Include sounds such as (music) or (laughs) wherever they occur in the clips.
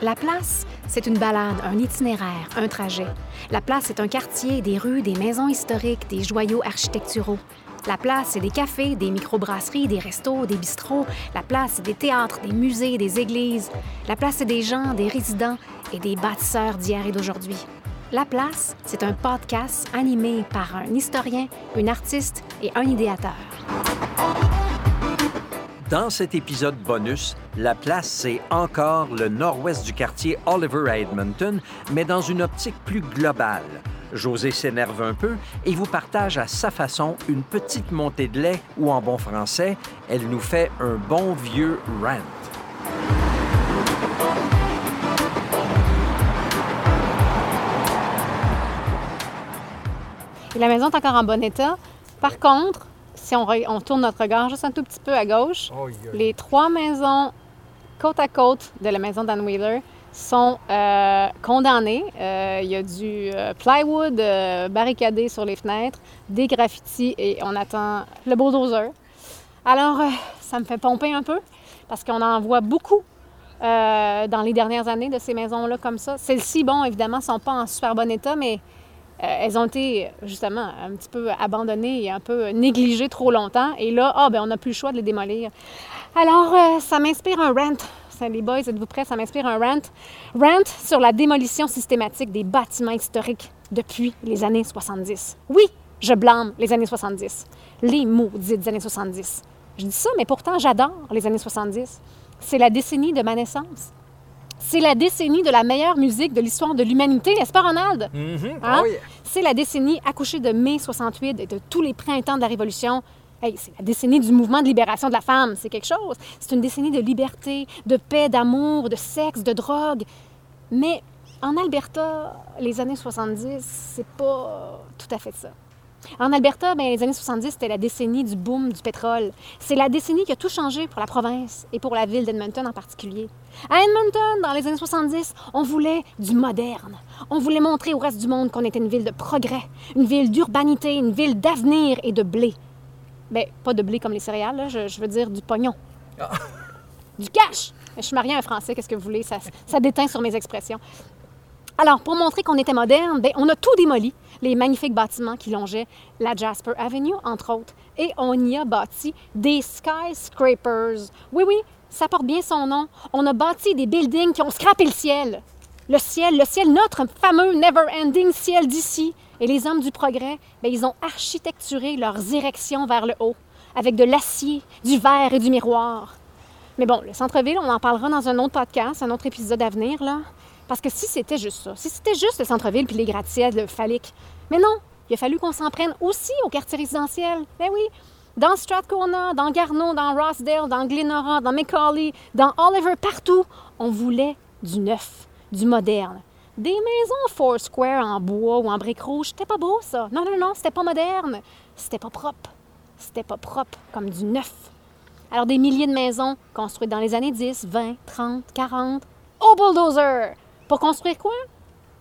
La place, c'est une balade, un itinéraire, un trajet. La place, c'est un quartier, des rues, des maisons historiques, des joyaux architecturaux. La place, c'est des cafés, des microbrasseries, des restos, des bistrots. La place, c'est des théâtres, des musées, des églises. La place, c'est des gens, des résidents et des bâtisseurs d'hier et d'aujourd'hui. La place, c'est un podcast animé par un historien, une artiste et un idéateur. Dans cet épisode bonus, la place, c'est encore le nord-ouest du quartier Oliver à Edmonton, mais dans une optique plus globale. José s'énerve un peu et vous partage à sa façon une petite montée de lait ou en bon français, elle nous fait un bon vieux rant. La maison est encore en bon état. Par contre, si on, tourne notre regard juste un tout petit peu à gauche, les trois maisons côte à côte de la maison d'Anne Wheeler sont euh, condamnées. Euh, il y a du euh, plywood barricadé sur les fenêtres, des graffitis et on attend le bulldozer. Alors, ça me fait pomper un peu parce qu'on en voit beaucoup dans les dernières années de ces maisons-là comme ça. Celles-ci, bon, évidemment, ne sont pas en super bon état, mais elles ont été justement un petit peu abandonnées et un peu négligées trop longtemps. Et là, ah, ben, on n'a plus le choix de les démolir. Alors, euh, ça m'inspire un rant. Les boys, êtes-vous prêts? Ça m'inspire un rant. Rant sur la démolition systématique des bâtiments historiques depuis les années 70. Oui, je blâme les années 70. Les maudites années 70. Je dis ça, mais pourtant, j'adore les années 70. C'est la décennie de ma naissance. C'est la décennie de la meilleure musique de l'histoire de l'humanité, n'est-ce pas, Ronald? Hein? C'est la décennie accouchée de mai 68 et de tous les printemps de la Révolution. Hey, c'est la décennie du mouvement de libération de la femme. C'est quelque chose. C'est une décennie de liberté, de paix, d'amour, de sexe, de drogue. Mais en Alberta, les années 70, c'est pas tout à fait ça. En Alberta, ben, les années 70, c'était la décennie du boom du pétrole. C'est la décennie qui a tout changé pour la province et pour la ville d'Edmonton en particulier. À Edmonton, dans les années 70, on voulait du moderne. On voulait montrer au reste du monde qu'on était une ville de progrès, une ville d'urbanité, une ville d'avenir et de blé. Ben, pas de blé comme les céréales, là, je, je veux dire du pognon. Du cash! Je suis mariée à un Français, qu'est-ce que vous voulez? Ça, ça déteint sur mes expressions. Alors, pour montrer qu'on était moderne, ben, on a tout démoli, les magnifiques bâtiments qui longeaient la Jasper Avenue, entre autres, et on y a bâti des skyscrapers. Oui, oui, ça porte bien son nom. On a bâti des buildings qui ont scrappé le ciel. Le ciel, le ciel, notre fameux never-ending ciel d'ici. Et les hommes du progrès, ben, ils ont architecturé leurs érections vers le haut, avec de l'acier, du verre et du miroir. Mais bon, le centre-ville, on en parlera dans un autre podcast, un autre épisode à venir, là. Parce que si c'était juste ça, si c'était juste le centre-ville puis les gratte-ciels phalliques, mais non, il a fallu qu'on s'en prenne aussi au quartier résidentiel. Ben oui, dans Strathcona, dans Garneau, dans Rossdale, dans Glenora, dans Macaulay, dans Oliver, partout, on voulait du neuf, du moderne. Des maisons Foursquare en bois ou en briques rouges, c'était pas beau ça. Non, non, non, c'était pas moderne. C'était pas propre. C'était pas propre comme du neuf. Alors des milliers de maisons construites dans les années 10, 20, 30, 40, au bulldozer. Pour construire quoi?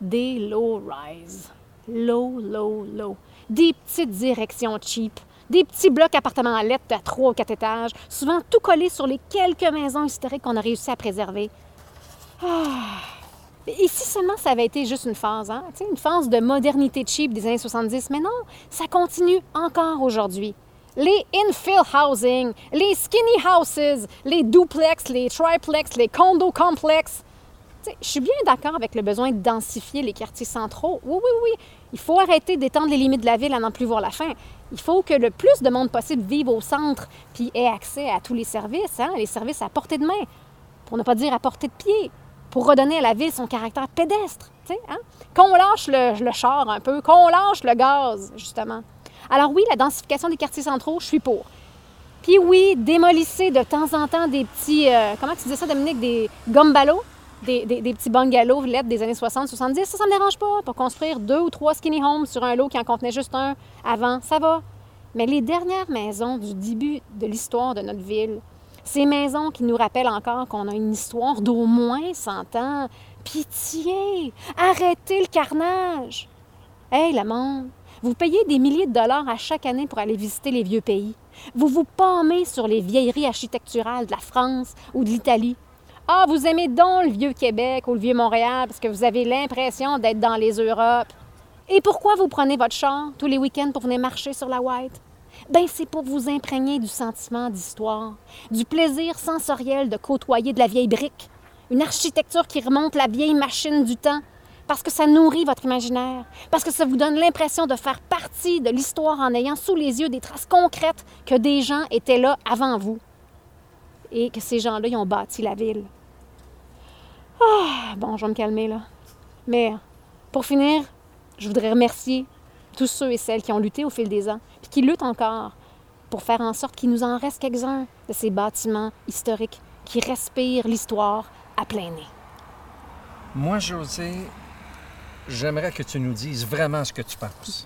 Des low-rise. Low, low, low. Des petites directions cheap. Des petits blocs appartements à lettres à trois ou quatre étages, souvent tout collés sur les quelques maisons historiques qu'on a réussi à préserver. Ah. Et si seulement ça avait été juste une phase, hein? Une phase de modernité cheap des années 70, mais non, ça continue encore aujourd'hui. Les infill housing, les skinny houses, les duplex, les triplex, les condo complexes. Je suis bien d'accord avec le besoin de densifier les quartiers centraux. Oui, oui, oui. Il faut arrêter d'étendre les limites de la ville à n'en plus voir la fin. Il faut que le plus de monde possible vive au centre puis ait accès à tous les services, hein, les services à portée de main, pour ne pas dire à portée de pied, pour redonner à la ville son caractère pédestre. Hein? Qu'on lâche le, le char un peu, qu'on lâche le gaz, justement. Alors oui, la densification des quartiers centraux, je suis pour. Puis oui, démolissez de temps en temps des petits, euh, comment tu disais ça, Dominique, des gumballows, des, petits bungalows lettres des années 60, 70. Ça, ça me dérange pas. Pour construire deux ou trois skinny homes sur un lot qui en contenait juste un avant, ça va. Mais les dernières maisons du début de l'histoire de notre ville, ces maisons qui nous rappellent encore qu'on a une histoire d'au moins 100 ans, pitié, arrêtez le carnage. Hey, le vous payez des milliers de dollars à chaque année pour aller visiter les vieux pays. Vous vous pâmez sur les vieilleries architecturales de la France ou de l'Italie. Ah, vous aimez donc le vieux Québec ou le vieux Montréal parce que vous avez l'impression d'être dans les Europes. Et pourquoi vous prenez votre char tous les week-ends pour venir marcher sur la White? Ben, c'est pour vous imprégner du sentiment d'histoire, du plaisir sensoriel de côtoyer de la vieille brique, une architecture qui remonte la vieille machine du temps, parce que ça nourrit votre imaginaire, parce que ça vous donne l'impression de faire partie de l'histoire en ayant sous les yeux des traces concrètes que des gens étaient là avant vous et que ces gens-là, ils ont bâti la ville. Ah, bon, je vais me calmer là. Mais pour finir, je voudrais remercier tous ceux et celles qui ont lutté au fil des ans, puis qui luttent encore pour faire en sorte qu'il nous en reste quelques-uns de ces bâtiments historiques qui respirent l'histoire à plein nez. Moi, José, j'aimerais que tu nous dises vraiment ce que tu penses.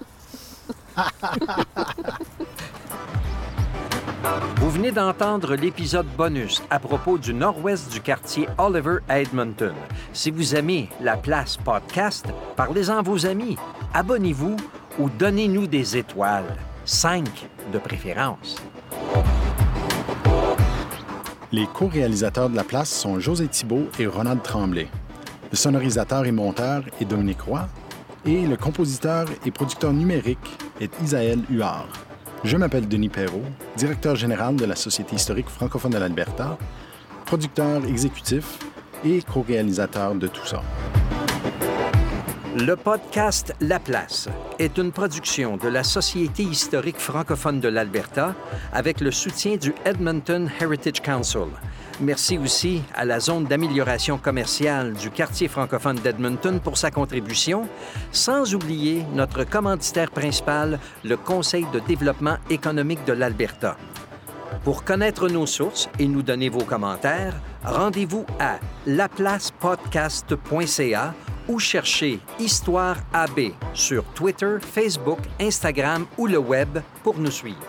(laughs) Vous venez d'entendre l'épisode bonus à propos du nord-ouest du quartier Oliver Edmonton. Si vous aimez la place podcast, parlez-en à vos amis, abonnez-vous ou donnez-nous des étoiles, cinq de préférence. Les co-réalisateurs de la place sont José Thibault et Ronald Tremblay. Le sonorisateur et monteur est Dominique Roy et le compositeur et producteur numérique est Isaël Huard. Je m'appelle Denis Perrault, directeur général de la Société historique francophone de l'Alberta, producteur exécutif et co-réalisateur de tout ça. Le podcast La Place est une production de la Société historique francophone de l'Alberta avec le soutien du Edmonton Heritage Council. Merci aussi à la zone d'amélioration commerciale du quartier francophone d'Edmonton pour sa contribution, sans oublier notre commanditaire principal, le Conseil de développement économique de l'Alberta. Pour connaître nos sources et nous donner vos commentaires, rendez-vous à laplacepodcast.ca ou cherchez Histoire AB sur Twitter, Facebook, Instagram ou le web pour nous suivre.